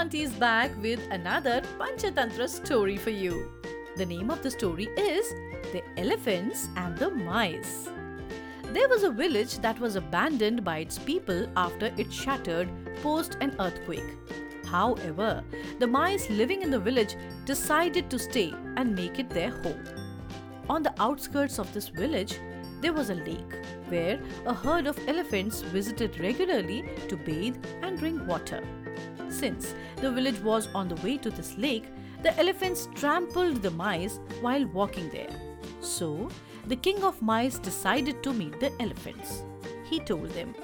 Auntie is back with another Panchatantra story for you. The name of the story is The Elephants and the Mice. There was a village that was abandoned by its people after it shattered post an earthquake. However, the mice living in the village decided to stay and make it their home. On the outskirts of this village, there was a lake where a herd of elephants visited regularly to bathe and drink water. Since the village was on the way to this lake, the elephants trampled the mice while walking there. So, the king of mice decided to meet the elephants. He told them,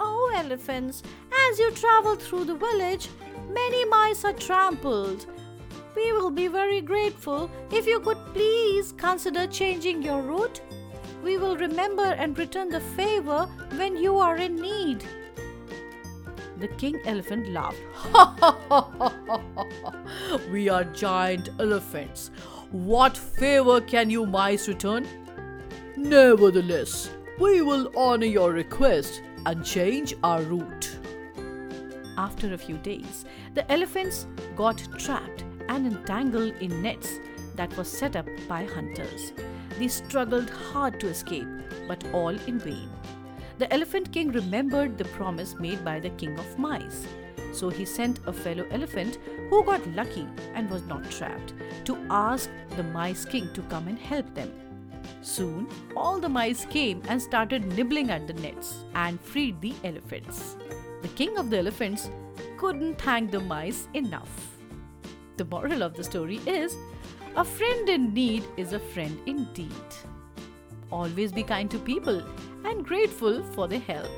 Oh, elephants, as you travel through the village, many mice are trampled. We will be very grateful if you could please consider changing your route. We will remember and return the favor when you are in need. The king elephant laughed. we are giant elephants. What favor can you mice return? Nevertheless, we will honor your request and change our route. After a few days, the elephants got trapped and entangled in nets that were set up by hunters. They struggled hard to escape, but all in vain. The Elephant King remembered the promise made by the King of Mice. So he sent a fellow elephant who got lucky and was not trapped to ask the Mice King to come and help them. Soon, all the mice came and started nibbling at the nets and freed the elephants. The king of the elephants couldn't thank the mice enough. The moral of the story is a friend in need is a friend indeed. Always be kind to people and grateful for their help.